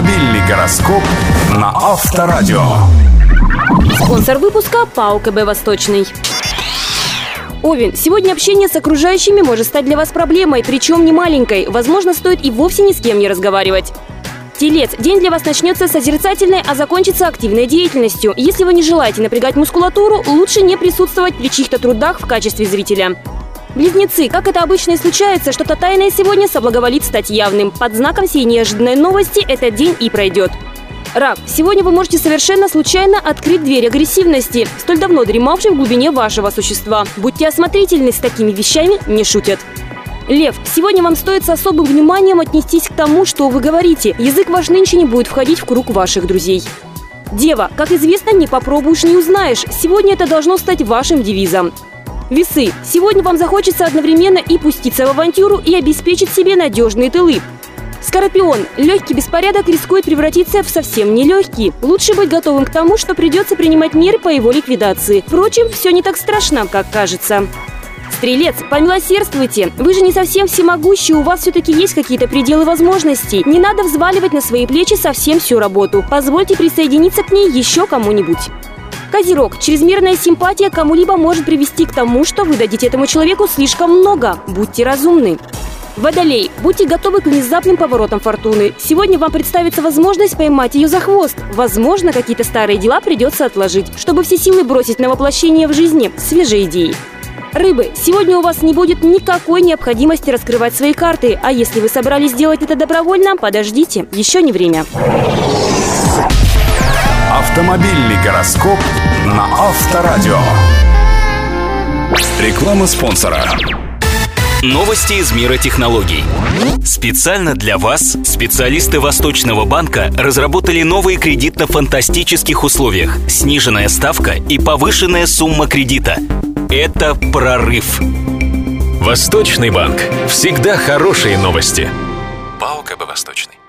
Автомобильный гороскоп на Авторадио. Спонсор выпуска ПАО КБ «Восточный». Овен, сегодня общение с окружающими может стать для вас проблемой, причем не маленькой. Возможно, стоит и вовсе ни с кем не разговаривать. Телец. День для вас начнется созерцательной, а закончится активной деятельностью. Если вы не желаете напрягать мускулатуру, лучше не присутствовать при чьих-то трудах в качестве зрителя. Близнецы, как это обычно и случается, что-то тайное сегодня соблаговолит стать явным. Под знаком сей неожиданной новости этот день и пройдет. Рак, сегодня вы можете совершенно случайно открыть дверь агрессивности, столь давно дремавшей в глубине вашего существа. Будьте осмотрительны, с такими вещами не шутят. Лев, сегодня вам стоит с особым вниманием отнестись к тому, что вы говорите. Язык ваш нынче не будет входить в круг ваших друзей. Дева, как известно, не попробуешь, не узнаешь. Сегодня это должно стать вашим девизом. Весы. Сегодня вам захочется одновременно и пуститься в авантюру, и обеспечить себе надежные тылы. Скорпион. Легкий беспорядок рискует превратиться в совсем нелегкий. Лучше быть готовым к тому, что придется принимать меры по его ликвидации. Впрочем, все не так страшно, как кажется. Стрелец, помилосердствуйте. Вы же не совсем всемогущий, у вас все-таки есть какие-то пределы возможностей. Не надо взваливать на свои плечи совсем всю работу. Позвольте присоединиться к ней еще кому-нибудь. Козерог. Чрезмерная симпатия кому-либо может привести к тому, что вы дадите этому человеку слишком много. Будьте разумны. Водолей, будьте готовы к внезапным поворотам фортуны. Сегодня вам представится возможность поймать ее за хвост. Возможно, какие-то старые дела придется отложить, чтобы все силы бросить на воплощение в жизни свежие идеи. Рыбы, сегодня у вас не будет никакой необходимости раскрывать свои карты, а если вы собрались сделать это добровольно, подождите, еще не время. Автомобильный гороскоп на Авторадио. Реклама спонсора. Новости из мира технологий. Специально для вас специалисты Восточного банка разработали новые кредит на фантастических условиях. Сниженная ставка и повышенная сумма кредита. Это прорыв. Восточный банк. Всегда хорошие новости. ПАО КБ «Восточный».